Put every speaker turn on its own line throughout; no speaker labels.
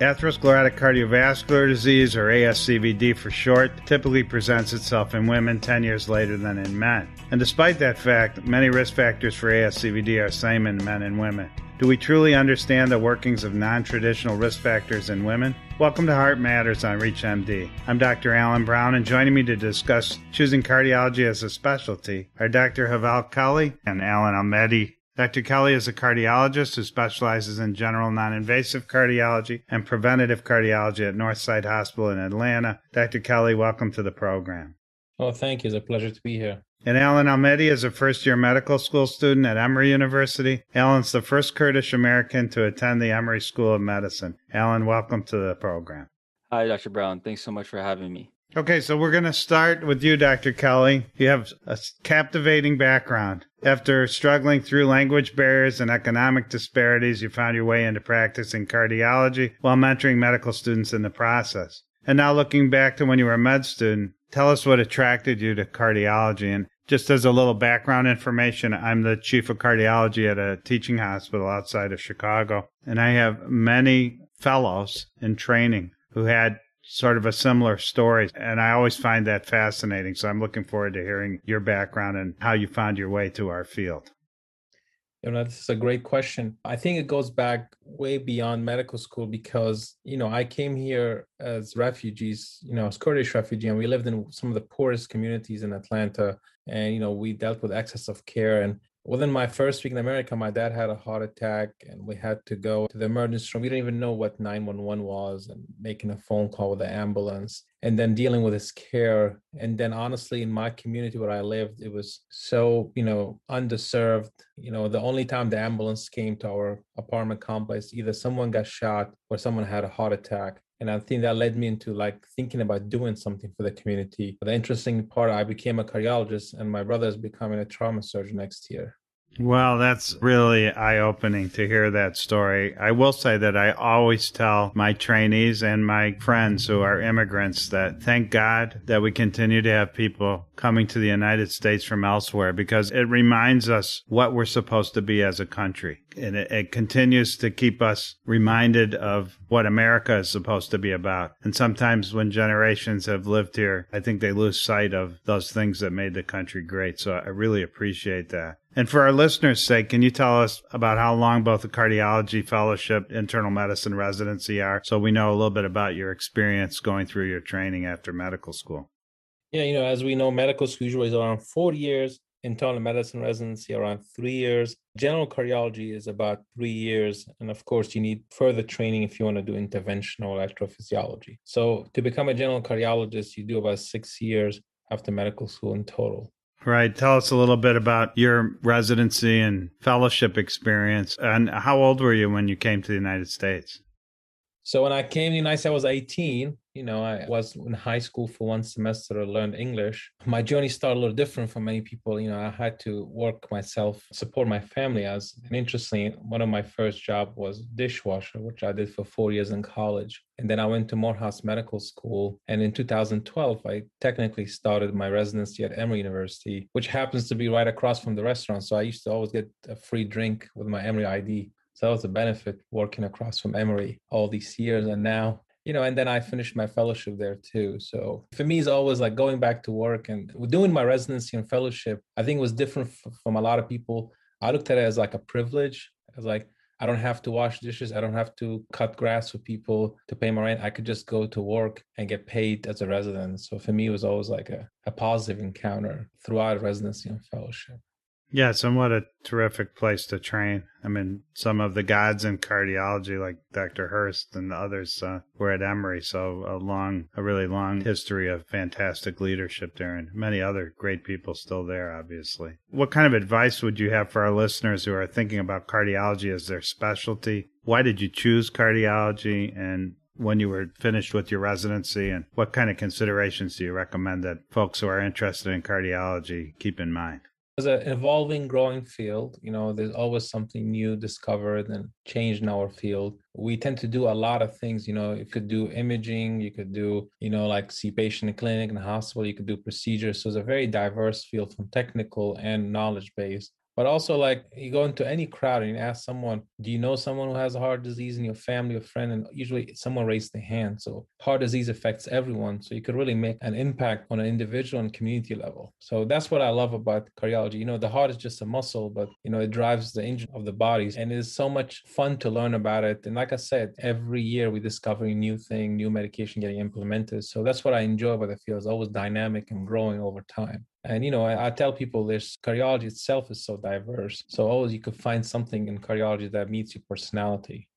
Atherosclerotic cardiovascular disease, or ASCVD for short, typically presents itself in women 10 years later than in men. And despite that fact, many risk factors for ASCVD are the same in men and women. Do we truly understand the workings of non traditional risk factors in women? Welcome to Heart Matters on ReachMD. I'm Dr. Alan Brown, and joining me to discuss choosing cardiology as a specialty are Dr. Haval Kelly and Alan Almedi. Dr. Kelly is a cardiologist who specializes in general non invasive cardiology and preventative cardiology at Northside Hospital in Atlanta. Dr. Kelly, welcome to the program.
Oh, thank you. It's a pleasure to be here.
And Alan Almedi is a first year medical school student at Emory University. Alan's the first Kurdish American to attend the Emory School of Medicine. Alan, welcome to the program.
Hi, Dr. Brown. Thanks so much for having me.
Okay, so we're going to start with you, Dr. Kelly. You have a captivating background. After struggling through language barriers and economic disparities, you found your way into practicing cardiology while mentoring medical students in the process. And now looking back to when you were a med student, tell us what attracted you to cardiology. And just as a little background information, I'm the chief of cardiology at a teaching hospital outside of Chicago. And I have many fellows in training who had sort of a similar story. And I always find that fascinating. So I'm looking forward to hearing your background and how you found your way to our field.
You know, this is a great question. I think it goes back way beyond medical school because, you know, I came here as refugees, you know, as Kurdish refugee, and we lived in some of the poorest communities in Atlanta. And, you know, we dealt with excess of care. And Within my first week in America, my dad had a heart attack and we had to go to the emergency room. We didn't even know what 911 was and making a phone call with the ambulance and then dealing with his care. And then honestly, in my community where I lived, it was so, you know, underserved. You know, the only time the ambulance came to our apartment complex, either someone got shot or someone had a heart attack and i think that led me into like thinking about doing something for the community the interesting part i became a cardiologist and my brother is becoming a trauma surgeon next year
well, that's really eye opening to hear that story. I will say that I always tell my trainees and my friends who are immigrants that thank God that we continue to have people coming to the United States from elsewhere because it reminds us what we're supposed to be as a country. And it, it continues to keep us reminded of what America is supposed to be about. And sometimes when generations have lived here, I think they lose sight of those things that made the country great. So I really appreciate that. And for our listeners' sake, can you tell us about how long both the cardiology fellowship, internal medicine residency are so we know a little bit about your experience going through your training after medical school?
Yeah, you know, as we know, medical school usually is around four years, internal medicine residency around three years. General cardiology is about three years. And of course, you need further training if you want to do interventional electrophysiology. So to become a general cardiologist, you do about six years after medical school in total.
Right. Tell us a little bit about your residency and fellowship experience. And how old were you when you came to the United States?
So when I came to the United States, I was 18. You know, I was in high school for one semester I learned English. My journey started a little different from many people. You know, I had to work myself, support my family. As and interestingly, one of my first job was dishwasher, which I did for four years in college. And then I went to Morehouse Medical School. And in 2012, I technically started my residency at Emory University, which happens to be right across from the restaurant. So I used to always get a free drink with my Emory ID. So that was a benefit working across from Emory all these years. And now, you know, and then I finished my fellowship there too. So for me, it's always like going back to work and doing my residency and fellowship. I think it was different from a lot of people. I looked at it as like a privilege. As like, I don't have to wash dishes. I don't have to cut grass for people to pay my rent. I could just go to work and get paid as a resident. So for me, it was always like a, a positive encounter throughout residency and fellowship.
Yes, and what a terrific place to train. I mean, some of the gods in cardiology, like Dr. Hurst and the others, uh, were at Emory. So a long, a really long history of fantastic leadership there, and many other great people still there. Obviously, what kind of advice would you have for our listeners who are thinking about cardiology as their specialty? Why did you choose cardiology, and when you were finished with your residency, and what kind of considerations do you recommend that folks who are interested in cardiology keep in mind?
It's an evolving, growing field. You know, there's always something new discovered and changed in our field. We tend to do a lot of things. You know, you could do imaging, you could do, you know, like see patient in clinic and hospital, you could do procedures. So it's a very diverse field from technical and knowledge based. But also like you go into any crowd and you ask someone, do you know someone who has a heart disease in your family or friend? And usually someone raised their hand. So heart disease affects everyone. So you could really make an impact on an individual and community level. So that's what I love about cardiology. You know, the heart is just a muscle, but you know, it drives the engine of the bodies and it's so much fun to learn about it. And like I said, every year we discovering new thing, new medication getting implemented. So that's what I enjoy about the field. It's always dynamic and growing over time. And you know, I, I, tell people this cardiology itself is so diverse. So always you could find something in cardiology that meets your personality.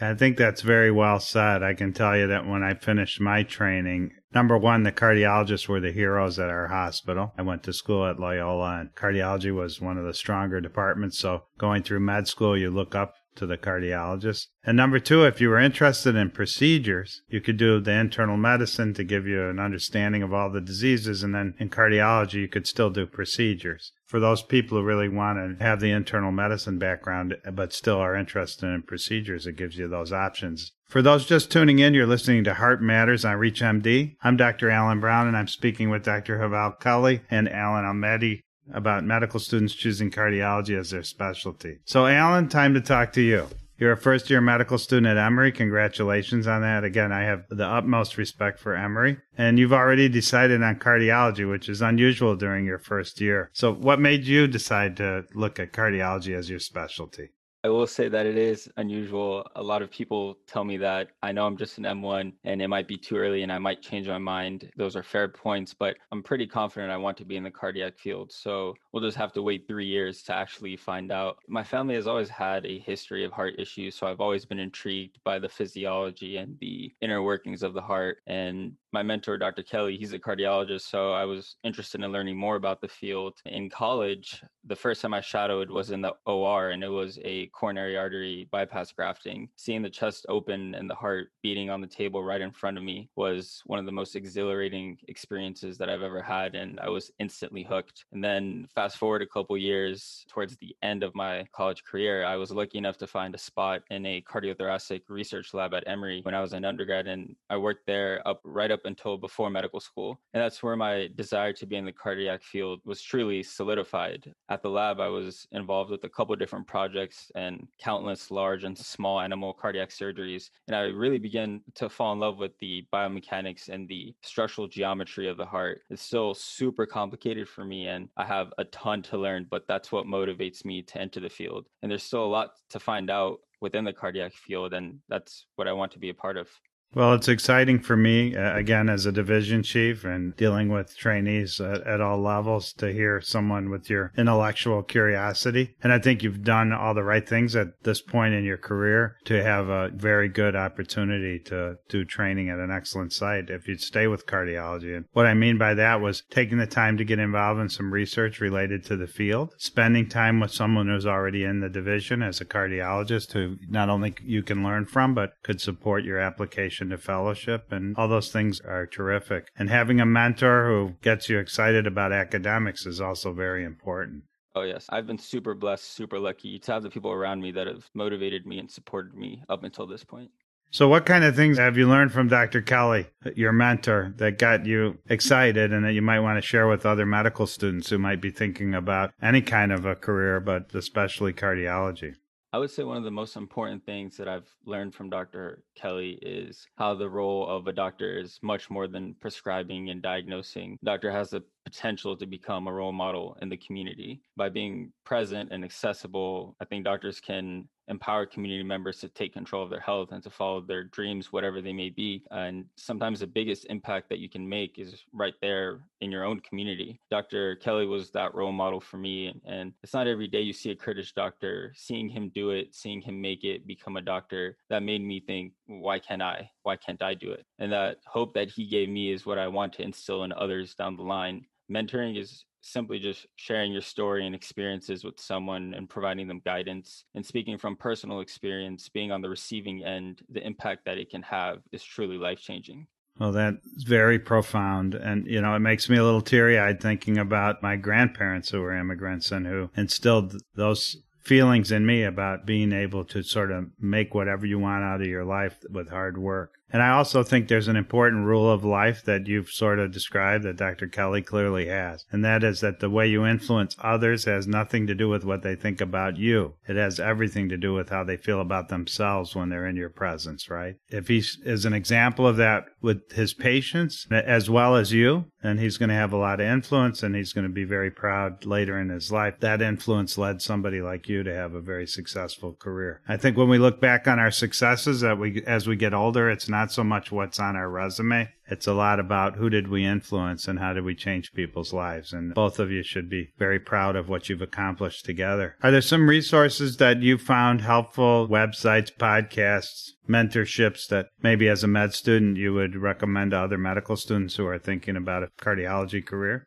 I think that's very well said. I can tell you that when I finished my training, number one, the cardiologists were the heroes at our hospital. I went to school at Loyola and cardiology was one of the stronger departments. So going through med school, you look up to the cardiologist. And number two, if you were interested in procedures, you could do the internal medicine to give you an understanding of all the diseases. And then in cardiology, you could still do procedures. For those people who really want to have the internal medicine background, but still are interested in procedures, it gives you those options. For those just tuning in, you're listening to Heart Matters on ReachMD. I'm Dr. Alan Brown, and I'm speaking with Dr. Haval Kelly and Alan Almedi about medical students choosing cardiology as their specialty. So, Alan, time to talk to you. You're a first year medical student at Emory. Congratulations on that. Again, I have the utmost respect for Emory. And you've already decided on cardiology, which is unusual during your first year. So, what made you decide to look at cardiology as your specialty?
I will say that it is unusual. A lot of people tell me that I know I'm just an M1 and it might be too early and I might change my mind. Those are fair points, but I'm pretty confident I want to be in the cardiac field. So we'll just have to wait three years to actually find out. My family has always had a history of heart issues. So I've always been intrigued by the physiology and the inner workings of the heart. And my mentor, Dr. Kelly, he's a cardiologist. So I was interested in learning more about the field. In college, the first time I shadowed was in the OR, and it was a coronary artery bypass grafting. Seeing the chest open and the heart beating on the table right in front of me was one of the most exhilarating experiences that I've ever had. And I was instantly hooked. And then fast forward a couple years towards the end of my college career, I was lucky enough to find a spot in a cardiothoracic research lab at Emory when I was an undergrad. And I worked there up right until before medical school. And that's where my desire to be in the cardiac field was truly solidified. At the lab, I was involved with a couple of different projects and countless large and small animal cardiac surgeries. And I really began to fall in love with the biomechanics and the structural geometry of the heart. It's still super complicated for me, and I have a ton to learn, but that's what motivates me to enter the field. And there's still a lot to find out within the cardiac field, and that's what I want to be a part of.
Well, it's exciting for me, uh, again, as a division chief and dealing with trainees at, at, all levels to hear someone with your intellectual curiosity. And I think you've done all the right things at this point in your career to have a very good opportunity to do training at an excellent site if you'd stay with cardiology. And what I mean by that was taking the time to get involved in some research related to the field, spending time with someone who's already in the division as a cardiologist who not only you can learn from, but could support your application to fellowship, and all those things are terrific. And having a mentor who gets you excited about academics is also very important.
Oh, yes. I've been super blessed, super lucky to have the people around me that have motivated me and supported me up until this point.
So, what kind of things have you learned from Dr. Kelly, your mentor, that got you excited and that you might want to share with other medical students who might be thinking about any kind of a career, but especially cardiology?
I would say one of the most important things that I've learned from Dr. Kelly is how the role of a doctor is much more than prescribing and diagnosing. doctor has the potential to become a role model in the community by being present and accessible. I think doctors can empower community members to take control of their health and to follow their dreams, whatever they may be. And sometimes the biggest impact that you can make is right there in your own community. Dr. Kelly was that role model for me. And it's not every day you see a Kurdish doctor, seeing him do it, seeing him make it, become a doctor, that made me think, why can't I? Why can't I do it? And that hope that he gave me is what I want to instill in others down the line. Mentoring is simply just sharing your story and experiences with someone and providing them guidance and speaking from personal experience being on the receiving end the impact that it can have is truly life changing
well that's very profound and you know it makes me a little teary eyed thinking about my grandparents who were immigrants and who instilled those feelings in me about being able to sort of make whatever you want out of your life with hard work. And I also think there's an important rule of life that you've sort of described that Dr. Kelly clearly has. And that is that the way you influence others has nothing to do with what they think about you. It has everything to do with how they feel about themselves when they're in your presence, right? If he is an example of that with his patients as well as you, then he's going to have a lot of influence and he's going to be very proud later in his life. That influence led somebody like you to have a very successful career. I think when we look back on our successes that we as we get older, it's not so much what's on our resume. It's a lot about who did we influence and how did we change people's lives. And both of you should be very proud of what you've accomplished together. Are there some resources that you found helpful, websites, podcasts, mentorships that maybe as a med student you would recommend to other medical students who are thinking about a cardiology career?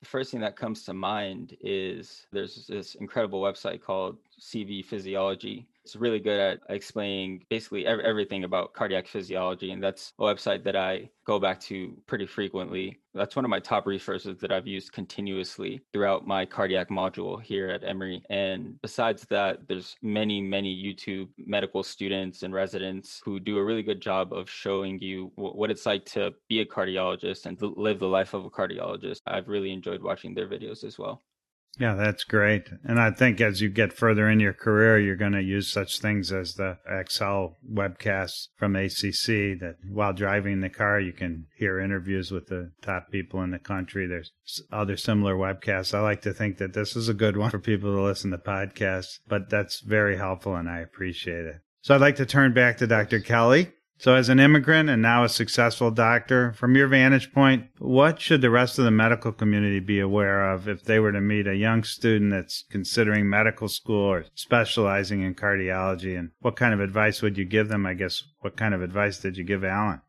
The first thing that comes to mind is there's this incredible website called CV Physiology it's really good at explaining basically everything about cardiac physiology. And that's a website that I go back to pretty frequently. That's one of my top resources that I've used continuously throughout my cardiac module here at Emory. And besides that, there's many, many YouTube medical students and residents who do a really good job of showing you what it's like to be a cardiologist and live the life of a cardiologist. I've really enjoyed watching their videos as well.
Yeah, that's great. And I think as you get further in your career, you're going to use such things as the ACCEL webcasts from ACC that while driving the car, you can hear interviews with the top people in the country. There's other similar webcasts. I like to think that this is a good one for people to listen to podcasts, but that's very helpful and I appreciate it. So I'd like to turn back to Dr. Kelly. So, as an immigrant and now a successful doctor, from your vantage point, what should the rest of the medical community be aware of if they were to meet a young student that's considering medical school or specializing in cardiology? And what kind of advice would you give them? I guess, what kind of advice did you give Alan?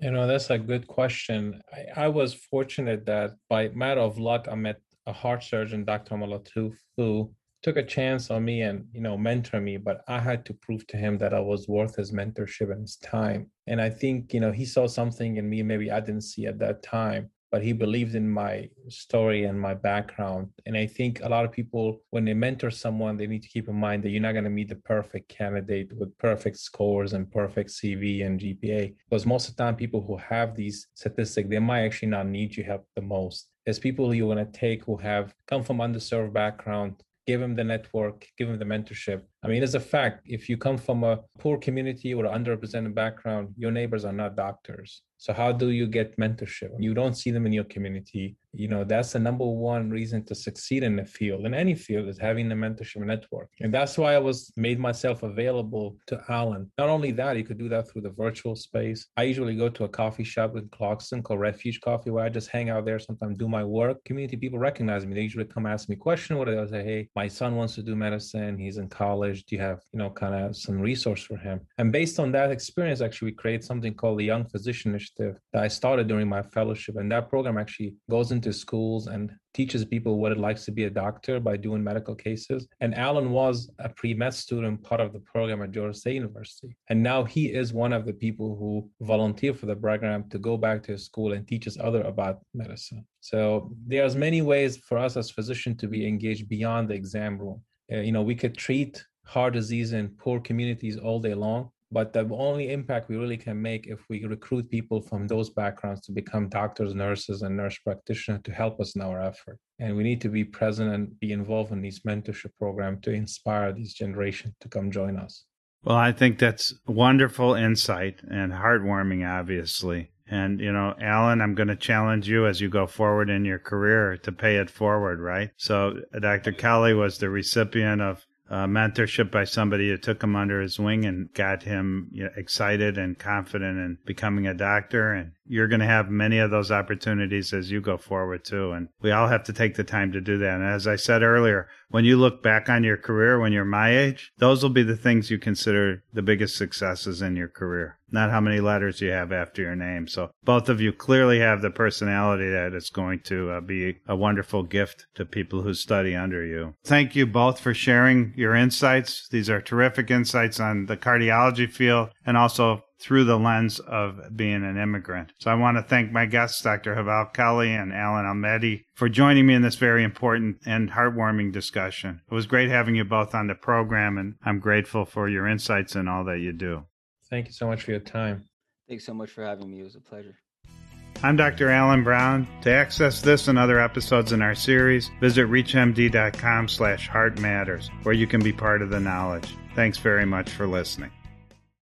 You know, that's a good question. I, I was fortunate that by matter of luck, I met a heart surgeon, Dr. Malatu, who took a chance on me and you know mentor me but i had to prove to him that i was worth his mentorship and his time. And i think you know he saw something in me maybe i didn't see at that time but he believed in my story and my background. And i think a lot of people when they mentor someone they need to keep in mind that you're not going to meet the perfect candidate with perfect scores and perfect cv and gpa because most of the time people who have these statistics they might actually not need your help the most. There's people you're going to take who have come from underserved background give them the network, give them the mentorship. I mean, as a fact. If you come from a poor community or underrepresented background, your neighbors are not doctors. So how do you get mentorship? You don't see them in your community. You know, that's the number one reason to succeed in the field, in any field, is having a mentorship network. And that's why I was made myself available to Alan. Not only that, you could do that through the virtual space. I usually go to a coffee shop in Clarkston called Refuge Coffee, where I just hang out there, sometimes do my work. Community people recognize me. They usually come ask me questions. What I say, hey, my son wants to do medicine. He's in college. Do you have, you know, kind of some resource for him? And based on that experience, actually, we create something called the Young Physician initiative that I started during my fellowship. And that program actually goes into schools and teaches people what it likes to be a doctor by doing medical cases. And Alan was a pre med student, part of the program at Georgia State University. And now he is one of the people who volunteer for the program to go back to his school and teaches other about medicine. So there's many ways for us as physicians to be engaged beyond the exam room. Uh, you know, we could treat heart disease in poor communities all day long but the only impact we really can make if we recruit people from those backgrounds to become doctors, nurses, and nurse practitioners to help us in our effort. And we need to be present and be involved in these mentorship programs to inspire these generations to come join us.
Well, I think that's wonderful insight and heartwarming, obviously. And, you know, Alan, I'm going to challenge you as you go forward in your career to pay it forward, right? So, Dr. Kelly was the recipient of uh, mentorship by somebody who took him under his wing and got him you know, excited and confident in becoming a doctor. And you're going to have many of those opportunities as you go forward too. And we all have to take the time to do that. And as I said earlier, when you look back on your career when you're my age, those will be the things you consider the biggest successes in your career, not how many letters you have after your name. So both of you clearly have the personality that is going to uh, be a wonderful gift to people who study under you. Thank you both for sharing your insights. These are terrific insights on the cardiology field and also through the lens of being an immigrant. So I want to thank my guests, Dr. Haval Kelly and Alan Almedi, for joining me in this very important and heartwarming discussion. It was great having you both on the program, and I'm grateful for your insights and all that you do.
Thank you so much for your time.
Thanks so much for having me. It was a pleasure.
I'm Dr. Alan Brown. To access this and other episodes in our series, visit reachmd.com slash heart matters, where you can be part of the knowledge. Thanks very much for listening.